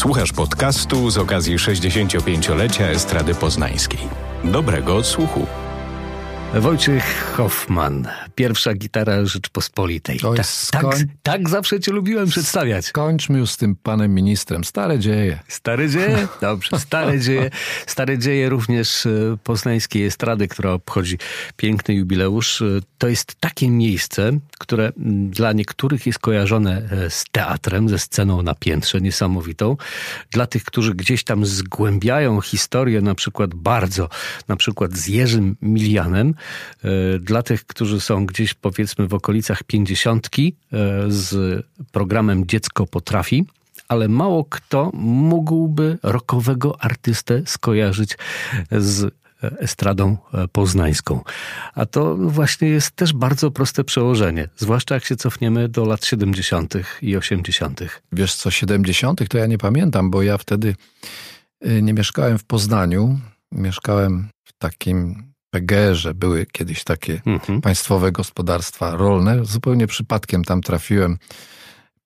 Słuchasz podcastu z okazji 65-lecia Estrady Poznańskiej. Dobrego odsłuchu. Wojciech Hoffman, pierwsza gitara Rzeczpospolitej. Oj, tak, skoń... tak, tak zawsze cię lubiłem przedstawiać. Skończmy już z tym panem ministrem. Stare dzieje. Stare dzieje? Dobrze, stare dzieje. Stare dzieje również e, poznańskiej estrady, która obchodzi piękny jubileusz. E, to jest takie miejsce, które dla niektórych jest kojarzone e, z teatrem, ze sceną na piętrze niesamowitą. Dla tych, którzy gdzieś tam zgłębiają historię, na przykład bardzo, na przykład z Jerzym Milianem, dla tych, którzy są gdzieś powiedzmy w okolicach pięćdziesiątki e, z programem Dziecko potrafi, ale mało kto mógłby rokowego artystę skojarzyć z estradą poznańską. A to właśnie jest też bardzo proste przełożenie, zwłaszcza jak się cofniemy do lat 70. i 80. Wiesz co, 70. to ja nie pamiętam, bo ja wtedy y, nie mieszkałem w Poznaniu. Mieszkałem w takim PGR-ze były kiedyś takie mhm. państwowe gospodarstwa rolne. Zupełnie przypadkiem tam trafiłem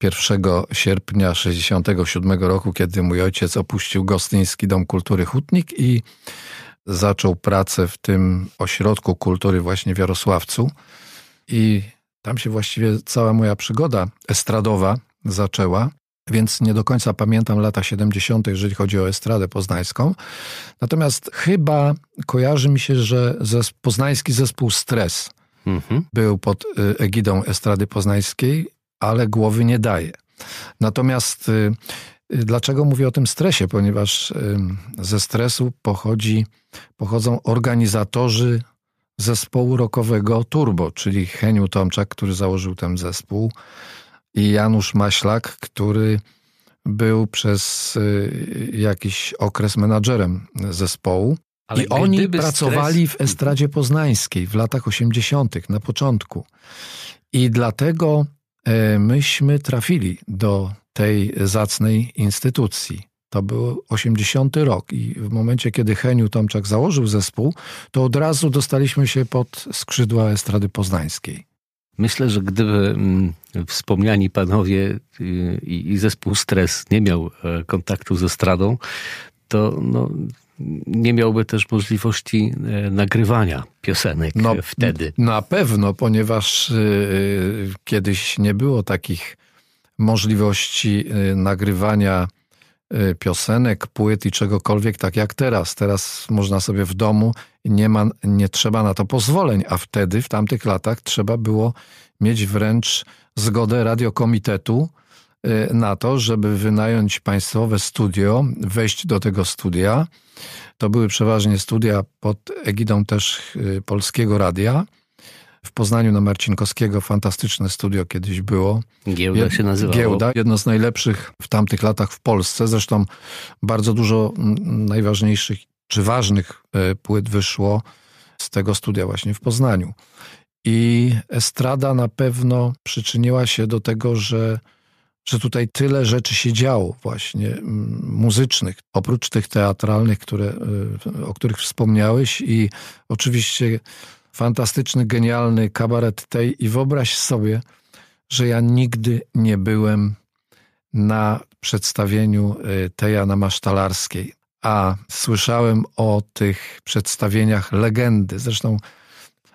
1 sierpnia 67 roku, kiedy mój ojciec opuścił Gostyński Dom Kultury Hutnik i zaczął pracę w tym ośrodku kultury właśnie w Jarosławcu. I tam się właściwie cała moja przygoda estradowa zaczęła więc nie do końca pamiętam lata 70., jeżeli chodzi o estradę poznańską. Natomiast chyba kojarzy mi się, że zes poznański zespół Stres mhm. był pod y, egidą estrady poznańskiej, ale głowy nie daje. Natomiast y, y, dlaczego mówię o tym stresie? Ponieważ ze stresu pochodzi, pochodzą organizatorzy zespołu rockowego Turbo, czyli Heniu Tomczak, który założył ten zespół, i Janusz Maślak, który był przez y, jakiś okres menadżerem zespołu. Ale I oni pracowali stres... w estradzie poznańskiej w latach 80., na początku. I dlatego e, myśmy trafili do tej zacnej instytucji. To był 80 rok i w momencie, kiedy Heniu Tomczak założył zespół, to od razu dostaliśmy się pod skrzydła estrady poznańskiej. Myślę, że gdyby mm, wspomniani panowie y, i zespół Stres nie miał e, kontaktu ze stradą, to no, nie miałby też możliwości e, nagrywania piosenek no, wtedy. Na pewno, ponieważ y, kiedyś nie było takich możliwości y, nagrywania piosenek, płyt i czegokolwiek tak jak teraz. Teraz można sobie w domu nie, ma, nie trzeba na to pozwoleń, a wtedy, w tamtych latach, trzeba było mieć wręcz zgodę radiokomitetu y, na to, żeby wynająć państwowe studio, wejść do tego studia. To były przeważnie studia pod egidą też y, Polskiego Radia. W Poznaniu na Marcinkowskiego fantastyczne studio kiedyś było. Giełda się nazywało. Giełda, jedno z najlepszych w tamtych latach w Polsce. Zresztą bardzo dużo najważniejszych czy ważnych e, płyt wyszło z tego studia właśnie w Poznaniu. I estrada na pewno przyczyniła się do tego, że, że tutaj tyle rzeczy się działo właśnie muzycznych, oprócz tych teatralnych, które, e, o których wspomniałeś i oczywiście fantastyczny, genialny kabaret tej i wyobraź sobie, że ja nigdy nie byłem na przedstawieniu e, Teja na Masztalarskiej a słyszałem o tych przedstawieniach legendy. Zresztą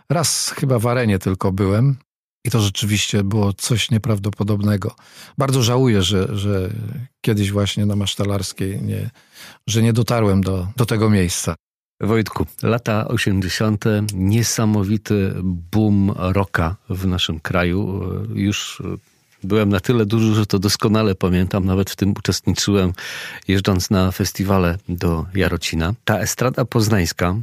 raz chyba w arenie tylko byłem i to rzeczywiście było coś nieprawdopodobnego. Bardzo żałuję, że, że kiedyś właśnie na Masztalarskiej nie, że nie dotarłem do, do tego miejsca. Wojtku, lata 80. niesamowity boom rocka w naszym kraju. Już byłem na tyle duży, że to doskonale pamiętam. Nawet w tym uczestniczyłem, jeżdżąc na festiwale do Jarocina. Ta estrada poznańska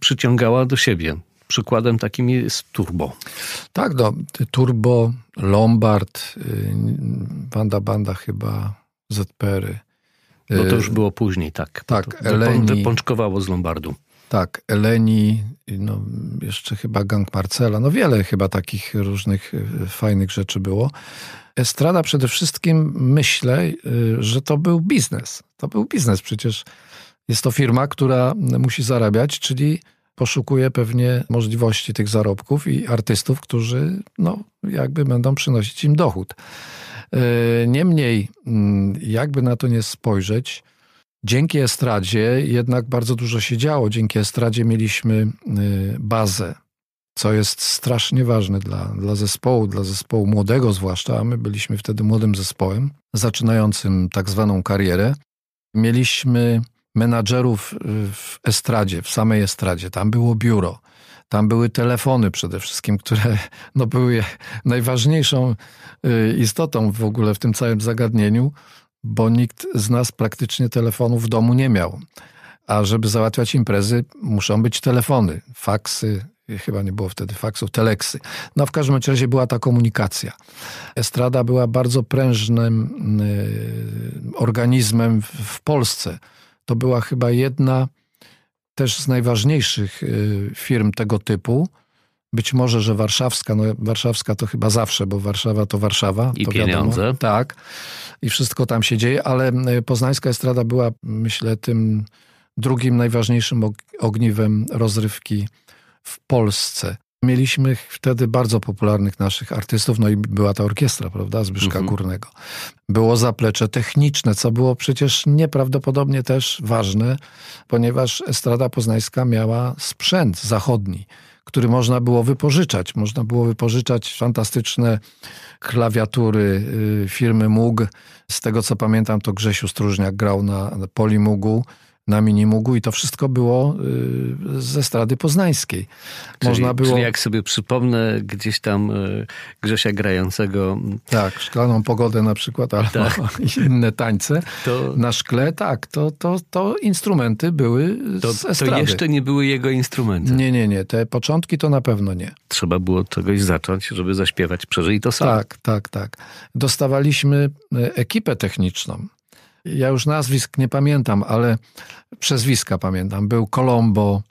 przyciągała do siebie. Przykładem takim jest Turbo. Tak, no, Turbo, Lombard, y, Wanda Banda chyba, ZPR-y. No to już było później, tak. Tak, to Eleni. Wypączkowało z Lombardu. Tak, Eleni, no jeszcze chyba Gang Marcela, no wiele chyba takich różnych y, fajnych rzeczy było. Estrada przede wszystkim myślę, y, że to był biznes. To był biznes. Przecież jest to firma, która musi zarabiać, czyli poszukuje pewnie możliwości tych zarobków i artystów, którzy no, jakby będą przynosić im dochód. E, niemniej, mm, jakby na to nie spojrzeć, dzięki estradzie jednak bardzo dużo się działo. Dzięki estradzie mieliśmy e, bazę, co jest strasznie ważne dla, dla zespołu, dla zespołu młodego zwłaszcza, a my byliśmy wtedy młodym zespołem, zaczynającym tak zwaną karierę. Mieliśmy menadżerów y, w estradzie, w samej estradzie. Tam było biuro. Tam były telefony przede wszystkim, które no, były najważniejszą y, istotą w ogóle w tym całym zagadnieniu, bo nikt z nas praktycznie telefonu w domu nie miał. A żeby załatwiać imprezy, muszą być telefony, faksy, chyba nie było wtedy faksów, teleksy. No w każdym razie była ta komunikacja. Estrada była bardzo prężnym y, organizmem w Polsce to była chyba jedna też z najważniejszych y, firm tego typu. Być może, że warszawska, no warszawska to chyba zawsze, bo Warszawa to Warszawa. I to pieniądze. Wiadomo. Tak. I wszystko tam się dzieje, ale y, poznańska estrada była, myślę, tym drugim najważniejszym ogniwem rozrywki w Polsce. Mieliśmy wtedy bardzo popularnych naszych artystów, no i była ta orkiestra, prawda, Zbyszka mhm. Górnego. Było zaplecze techniczne, co było przecież nieprawdopodobnie też ważne, ponieważ Estrada Poznańska miała sprzęt zachodni, który można było wypożyczać. Można było wypożyczać fantastyczne klawiatury y, firmy Moog. Z tego co pamiętam, to Grzesiu Stróżniak grał na Polimugu na Minimugu i to wszystko było y, ze strady poznańskiej. Czyli, Można było... czyli jak sobie przypomnę gdzieś tam y, Grzesia grającego... Tak, Szklaną Pogodę na przykład, albo tak. inne tańce to... na szkle, tak, to, to, to instrumenty były to, z estrady. To jeszcze nie były jego instrumenty. Nie, nie, nie, te początki to na pewno nie. Trzeba było czegoś zacząć, żeby zaśpiewać przeżyj to sam. Tak, tak, tak. Dostawaliśmy e, ekipę techniczną ja już nazwisk nie pamiętam, ale przezwiska pamiętam. Był Colombo,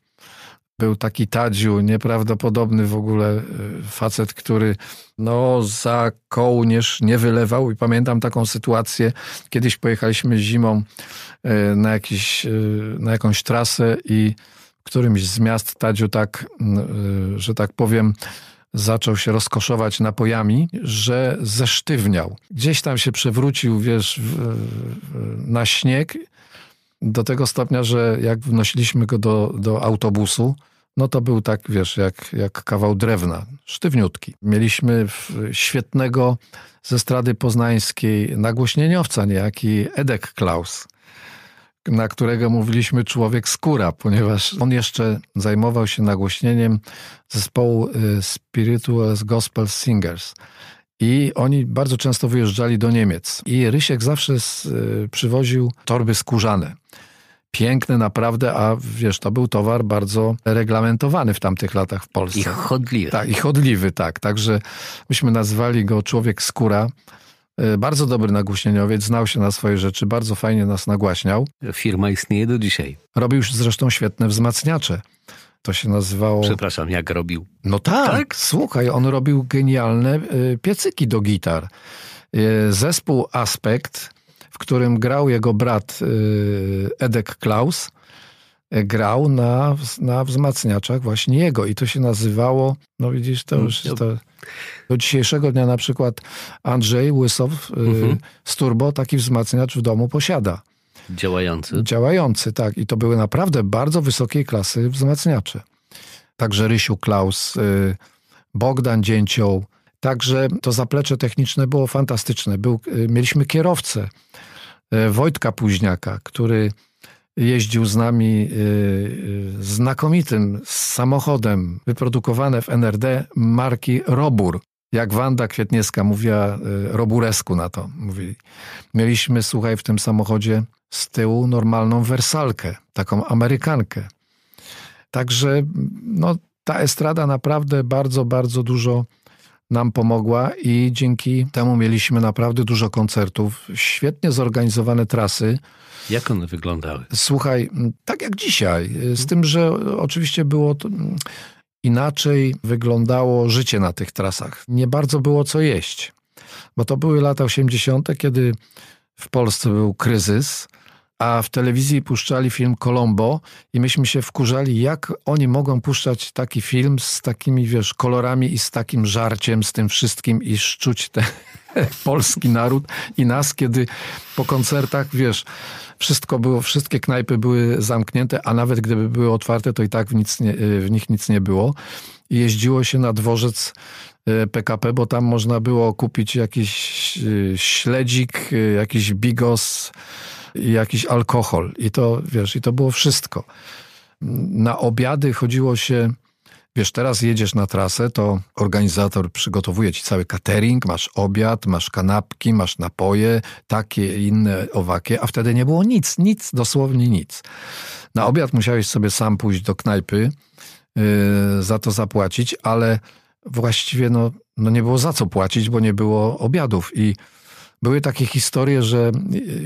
był taki Tadziu, nieprawdopodobny w ogóle e, facet, który no za kołnierz nie wylewał i pamiętam taką sytuację, kiedyś pojechaliśmy zimą e, na, jakiś, e, na jakąś trasę i w którymś z miast Tadziu tak, że tak powiem, zaczął się rozkoszować napojami, że zesztywniał. Gdzieś tam się przewrócił, wiesz, na śnieg do tego stopnia, że jak wnosiliśmy go do, do autobusu, no to był tak, wiesz, jak, jak kawał drewna, sztywniutki. Mieliśmy świetnego ze strady poznańskiej nagłośnieniowca, niejaki Edek Klaus, na którego mówiliśmy człowiek skóra, ponieważ on jeszcze zajmował się nagłośnieniem zespołu y, Spiritual Gospel Singers. I oni bardzo często wyjeżdżali do Niemiec. I Rysiek zawsze z, y, przywoził torby skórzane. Piękne naprawdę, a wiesz, to był towar bardzo reglamentowany w tamtych latach w Polsce. I chodliwy. Tak, i chodliwy, tak. Także myśmy nazwali go człowiek skóra. E, bardzo dobry nagłośnieniowiec, znał się na swoje rzeczy, bardzo fajnie nas nagłaśniał. Firma istnieje do dzisiaj. Robił już zresztą świetne wzmacniacze. To się nazywało. Przepraszam, jak robił? No tak, tak? słuchaj, on robił genialne e, piecyki do gitar. E, zespół Aspekt, w którym grał jego brat Edek Klaus, grał na, na wzmacniaczach właśnie jego i to się nazywało, no widzisz, to już to, do dzisiejszego dnia na przykład Andrzej Łysow y, mhm. z Turbo taki wzmacniacz w domu posiada. Działający. Działający, tak. I to były naprawdę bardzo wysokiej klasy wzmacniacze. Także Rysiu Klaus, y, Bogdan Dzięcioł. Także to zaplecze techniczne było fantastyczne. Był, y, mieliśmy kierowcę Wojtka Późniaka, który jeździł z nami y, y, znakomitym samochodem wyprodukowane w NRD marki Robur. Jak Wanda Kwietniewska mówiła y, Roburesku na to. Mówili. Mieliśmy, słuchaj, w tym samochodzie z tyłu normalną wersalkę, taką Amerykankę. Także no, ta estrada naprawdę bardzo, bardzo dużo nam pomogła i dzięki temu mieliśmy naprawdę dużo koncertów, świetnie zorganizowane trasy. Jak one wyglądały? Słuchaj, tak jak dzisiaj, z tym, że oczywiście było to inaczej wyglądało życie na tych trasach. Nie bardzo było co jeść, bo to były lata 80., kiedy w Polsce był kryzys, a w telewizji puszczali film Colombo i myśmy się wkurzali, jak oni mogą puszczać taki film z takimi, wiesz, kolorami i z takim żarciem, z tym wszystkim i szczuć ten polski naród i nas, kiedy po koncertach, wiesz, wszystko było, wszystkie knajpy były zamknięte, a nawet gdyby były otwarte, to i tak w, nic nie, w nich nic nie było. I jeździło się na dworzec PKP, e, bo tam można było kupić jakiś e, śledzik, jakiś bigos jakiś alkohol. I to, wiesz, i to było wszystko. Na obiady chodziło się Wiesz, teraz jedziesz na trasę, to organizator przygotowuje ci cały catering, masz obiad, masz kanapki, masz napoje, takie inne owakie, a wtedy nie było nic, nic, dosłownie nic. Na obiad musiałeś sobie sam pójść do knajpy, yy, za to zapłacić, ale właściwie no, no nie było za co płacić, bo nie było obiadów. I były takie historie, że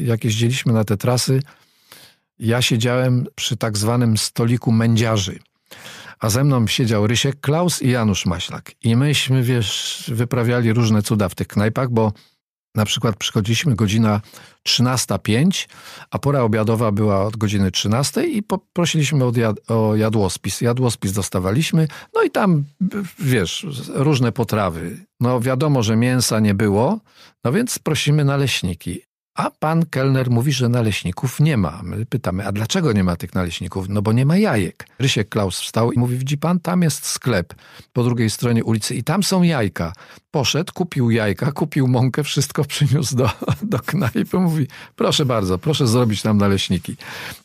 jak jeździliśmy na te trasy, ja siedziałem przy tak zwanym stoliku mędziarzy a ze mną siedział Rysiek Klaus i Janusz Maślak. I myśmy, wiesz, wyprawiali różne cuda w tych knajpach, bo na przykład przychodziliśmy godzina 13.05, a pora obiadowa była od godziny 13 i poprosiliśmy jad o jadłospis. Jadłospis dostawaliśmy, no i tam, wiesz, różne potrawy. No wiadomo, że mięsa nie było, no więc prosimy naleśniki. A pan kelner mówi, że naleśników nie ma. My pytamy, a dlaczego nie ma tych naleśników? No bo nie ma jajek. Rysiek Klaus wstał i mówi, widzi pan, tam jest sklep po drugiej stronie ulicy i tam są jajka. Poszedł, kupił jajka, kupił mąkę, wszystko przyniósł do, do knajpy. Mówi, proszę bardzo, proszę zrobić nam naleśniki.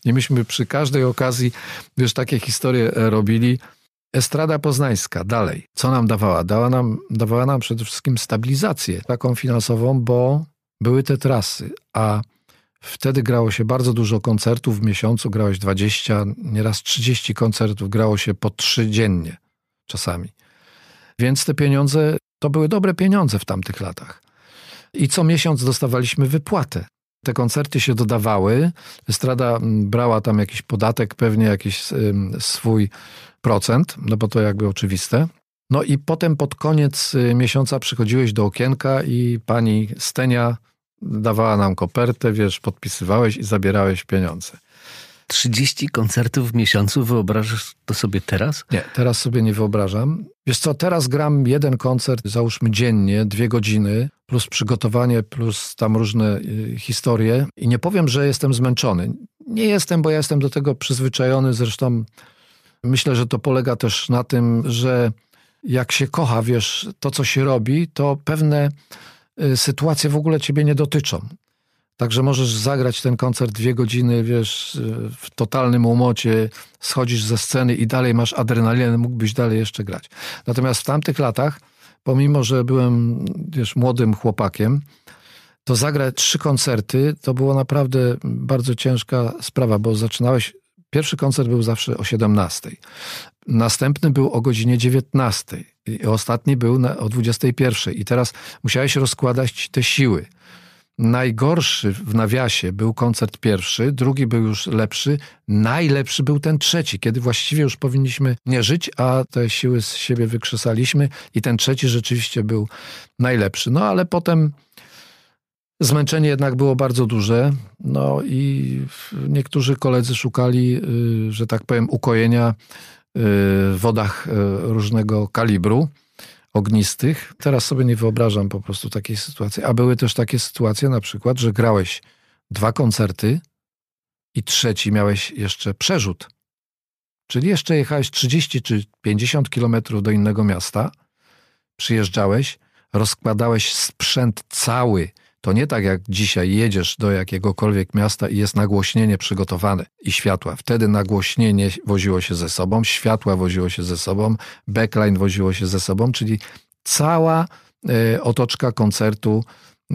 I myśmy przy każdej okazji, wiesz, takie historie robili. Estrada poznańska, dalej. Co nam dawała? Dała nam, dawała nam przede wszystkim stabilizację taką finansową, bo były te trasy, a wtedy grało się bardzo dużo koncertów w miesiącu, grałeś 20, nieraz 30 koncertów, grało się po trzy dziennie czasami. Więc te pieniądze to były dobre pieniądze w tamtych latach. I co miesiąc dostawaliśmy wypłatę. Te koncerty się dodawały, Estrada brała tam jakiś podatek, pewnie jakiś swój procent, no bo to jakby oczywiste. No i potem pod koniec y, miesiąca przychodziłeś do okienka i pani Stenia dawała nam kopertę, wiesz, podpisywałeś i zabierałeś pieniądze. 30 koncertów w miesiącu, wyobrażasz to sobie teraz? Nie, teraz sobie nie wyobrażam. Wiesz co, teraz gram jeden koncert, załóżmy dziennie, dwie godziny, plus przygotowanie, plus tam różne y, historie. I nie powiem, że jestem zmęczony. Nie jestem, bo ja jestem do tego przyzwyczajony. Zresztą myślę, że to polega też na tym, że jak się kocha, wiesz, to co się robi, to pewne sytuacje w ogóle ciebie nie dotyczą. Także możesz zagrać ten koncert dwie godziny, wiesz, y, w totalnym łomocie, schodzisz ze sceny i dalej masz adrenalinę, mógłbyś dalej jeszcze grać. Natomiast w tamtych latach, pomimo, że byłem, wiesz, młodym chłopakiem, to zagrać trzy koncerty to było naprawdę bardzo ciężka sprawa, bo zaczynałeś, pierwszy koncert był zawsze o 17. Następny był o godzinie 19. I ostatni był na, o 21. I teraz musiałeś rozkładać te siły. Najgorszy w nawiasie był koncert pierwszy, drugi był już lepszy, najlepszy był ten trzeci, kiedy właściwie już powinniśmy nie żyć, a te siły z siebie wykrzesaliśmy i ten trzeci rzeczywiście był najlepszy. No ale potem zmęczenie jednak było bardzo duże, no i niektórzy koledzy szukali, y, że tak powiem, ukojenia w wodach e, różnego kalibru, ognistych. Teraz sobie nie wyobrażam po prostu takiej sytuacji. A były też takie sytuacje na przykład, że grałeś dwa koncerty i trzeci miałeś jeszcze przerzut. Czyli jeszcze jechałeś 30 czy 50 kilometrów do innego miasta, przyjeżdżałeś, rozkładałeś sprzęt cały, to nie tak jak dzisiaj jedziesz do jakiegokolwiek miasta i jest nagłośnienie przygotowane i światła. Wtedy nagłośnienie woziło się ze sobą, światła woziło się ze sobą, backline woziło się ze sobą, czyli cała y, otoczka koncertu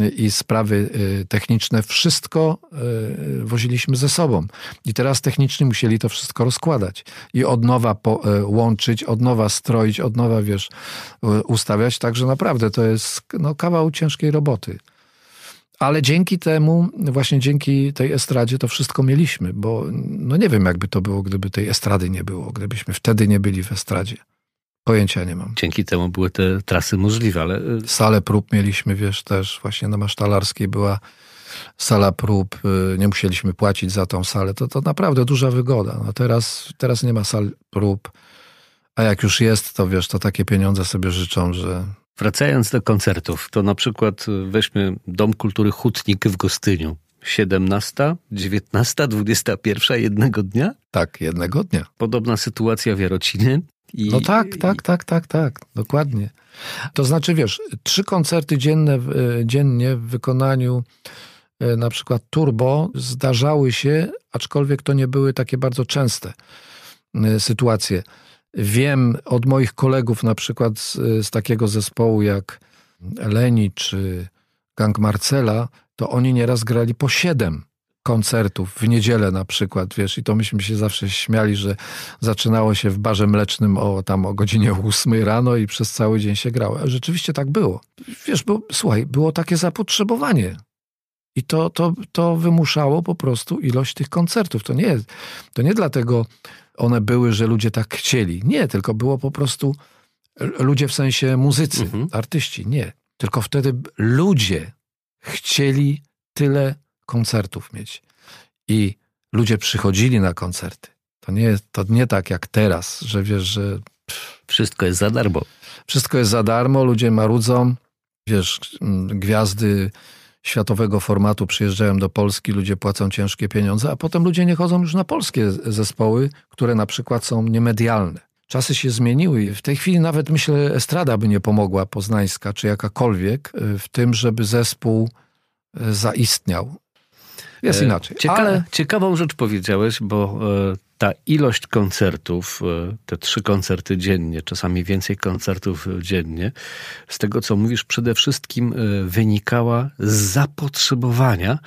y, i sprawy y, techniczne, wszystko woziliśmy ze sobą. I teraz techniczni musieli to wszystko rozkładać i od nowa łączyć, od nowa stroić, od nowa, wiesz, ustawiać. Także naprawdę to jest no, kawał ciężkiej roboty. Ale dzięki temu, właśnie dzięki tej estradzie to wszystko mieliśmy, bo no nie wiem, jakby to było, gdyby tej estrady nie było, gdybyśmy wtedy nie byli w estradzie. Pojęcia nie mam. Dzięki temu były te trasy możliwe, ale... Y, Salę prób mieliśmy, wiesz, też właśnie na Masztalarskiej była sala prób, y, nie musieliśmy płacić za tą salę. To, to naprawdę duża wygoda. No teraz, teraz nie ma sal prób, a jak już jest, to wiesz, to takie pieniądze sobie życzą, że Wracając do koncertów, to na przykład weźmy Dom Kultury Hutnik w Gostyniu. 17, 19, 21 jednego dnia? Tak, jednego dnia. Podobna sytuacja w Jarocinie. I, no tak, tak, tak, tak, tak, dokładnie. To znaczy, wiesz, trzy koncerty dzienne, e, dziennie w wykonaniu e, na przykład turbo zdarzały się, aczkolwiek to nie były takie bardzo częste sytuacje. Wiem od moich kolegów na przykład z, z takiego zespołu jak Eleni czy Gang Marcela, to oni nieraz grali po siedem koncertów w niedzielę na przykład, wiesz, i to myśmy się zawsze śmiali, że zaczynało się w barze mlecznym o tam o godzinie ósmej rano i przez cały dzień się grało. Rzeczywiście tak było. Wiesz, bo słuchaj, było takie zapotrzebowanie. I to, to, to wymuszało po prostu ilość tych koncertów. To nie, to nie dlatego one były, że ludzie tak chcieli. Nie, tylko było po prostu ludzie w sensie muzycy, mhm. artyści. Nie. Tylko wtedy ludzie chcieli tyle koncertów mieć. I ludzie przychodzili na koncerty. To nie, to nie tak jak teraz, że wiesz, że. Pff, wszystko jest za darmo. Wszystko jest za darmo, ludzie marudzą. Wiesz, gwiazdy światowego formatu przyjeżdżają do Polski, ludzie płacą ciężkie pieniądze, a potem ludzie nie chodzą już na polskie zespoły, które na przykład są niemedialne. Czasy się zmieniły i w tej chwili nawet myślę, estrada by nie pomogła poznańska, czy jakakolwiek, y, w tym, żeby zespół y, zaistniał. Jest e, inaczej. Cieka ale... Ciekawą rzecz powiedziałeś, bo e, ta ilość koncertów, e, te trzy koncerty dziennie, czasami więcej koncertów dziennie, z tego co mówisz, przede wszystkim wynikała z zapotrzebowania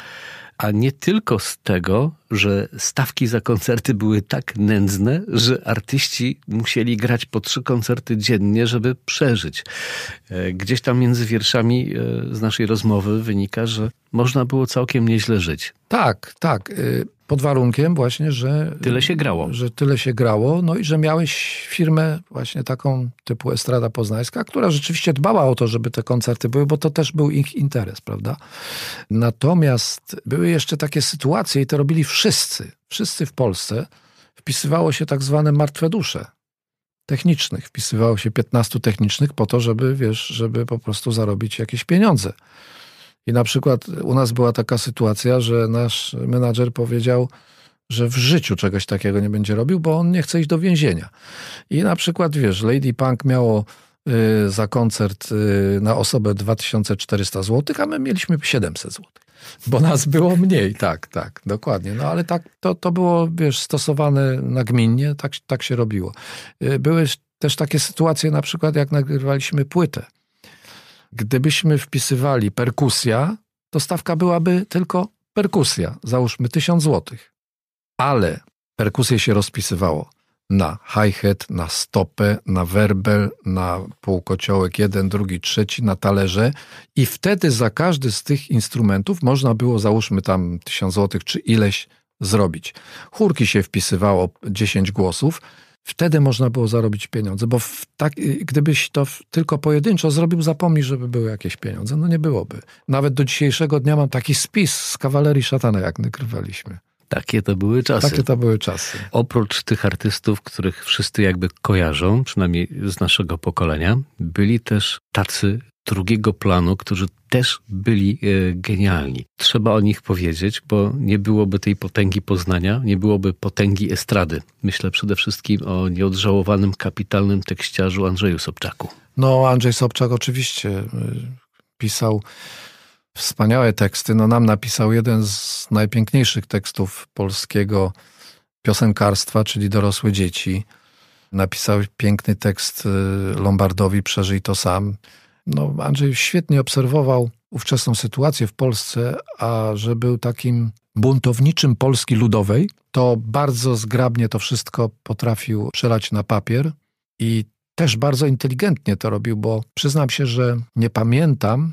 a nie tylko z tego, że stawki za koncerty były tak nędzne, że artyści musieli grać po trzy koncerty dziennie, żeby przeżyć. E, gdzieś tam między wierszami e, z naszej rozmowy wynika, że można było całkiem nieźle żyć. Tak, tak. Pod warunkiem właśnie, że... Tyle się grało. Że tyle się grało, no i że miałeś firmę właśnie taką typu Estrada Poznańska, która rzeczywiście dbała o to, żeby te koncerty były, bo to też był ich interes, prawda? Natomiast były jeszcze takie sytuacje i to robili wszyscy, wszyscy w Polsce, wpisywało się tak zwane martwe dusze technicznych. Wpisywało się 15 technicznych po to, żeby, wiesz, żeby po prostu zarobić jakieś pieniądze. I na przykład u nas była taka sytuacja, że nasz menadżer powiedział, że w życiu czegoś takiego nie będzie robił, bo on nie chce iść do więzienia. I na przykład, wiesz, Lady Punk miało y, za koncert y, na osobę 2400 zł, a my mieliśmy 700 zł. Bo nas było mniej, tak, tak, dokładnie. No ale tak, to, to było, wiesz, stosowane nagminnie, tak, tak się robiło. Y, były też takie sytuacje, na przykład jak nagrywaliśmy płytę. Gdybyśmy wpisywali perkusja, to stawka byłaby tylko perkusja, załóżmy 1000 zł. Ale perkusję się rozpisywało na hi-hat, na stopę, na werbel, na półkociołek jeden, drugi, trzeci, na talerze i wtedy za każdy z tych instrumentów można było, załóżmy tam 1000 zł czy ileś zrobić. Chórki się wpisywało 10 głosów, Wtedy można było zarobić pieniądze, bo tak, gdybyś to tylko pojedynczo zrobił, zapomnij, żeby były jakieś pieniądze. No nie byłoby. Nawet do dzisiejszego dnia mam taki spis z kawalerii szatana, jak nagrywaliśmy. Takie to były czasy. Takie to były czasy. Oprócz tych artystów, których wszyscy jakby kojarzą, przynajmniej z naszego pokolenia, byli też tacy drugiego planu, którzy też byli e, genialni. Trzeba o nich powiedzieć, bo nie byłoby tej potęgi Poznania, nie byłoby potęgi estrady. Myślę przede wszystkim o nieodżałowanym, kapitalnym tekściarzu Andrzeju Sobczaku. No, Andrzej Sobczak oczywiście e, pisał wspaniałe teksty. No, nam napisał jeden z najpiękniejszych tekstów polskiego piosenkarstwa, czyli Dorosłe Dzieci. Napisał piękny tekst e, Lombardowi, przeżyj to sam. No, Andrzej świetnie obserwował ówczesną sytuację w Polsce, a że był takim buntowniczym Polski Ludowej, to bardzo zgrabnie to wszystko potrafił przelać na papier i też bardzo inteligentnie to robił, bo przyznam się, że nie pamiętam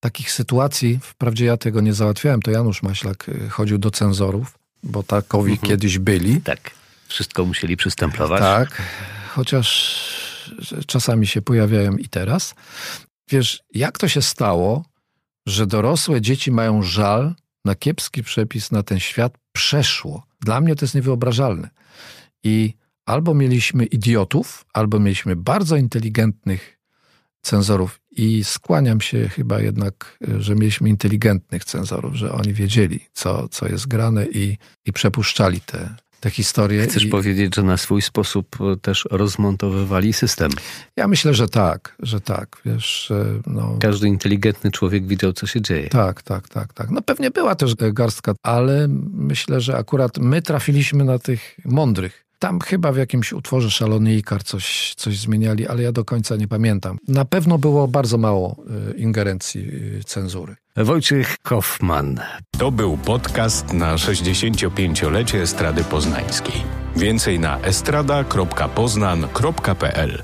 takich sytuacji, wprawdzie ja tego nie załatwiałem, to Janusz Maślak y, chodził do cenzorów, bo takowi mhm. kiedyś byli. Tak, wszystko musieli przystemplować. Tak, chociaż czasami się pojawiają i teraz. Wiesz, jak to się stało, że dorosłe dzieci mają żal, na kiepski przepis na ten świat przeszło. Dla mnie to jest niewyobrażalne. I albo mieliśmy idiotów, albo mieliśmy bardzo inteligentnych cenzorów. I skłaniam się chyba jednak, że mieliśmy inteligentnych cenzorów, że oni wiedzieli, co, co jest grane i, i przepuszczali te, te historie. Chcesz I... powiedzieć, że na swój sposób też rozmontowywali system? Ja myślę, że tak, że tak. Wiesz, no... Każdy inteligentny człowiek widział, co się dzieje. Tak, tak, tak, tak. No pewnie była też garstka, ale myślę, że akurat my trafiliśmy na tych mądrych. Tam chyba w jakimś utworze Szalony Ikar coś, coś zmieniali, ale ja do końca nie pamiętam. Na pewno było bardzo mało y, ingerencji y, cenzury. Wojciech Kaufmann. To był podcast na 65-lecie Estrady Poznańskiej. Więcej na estrada.poznan.pl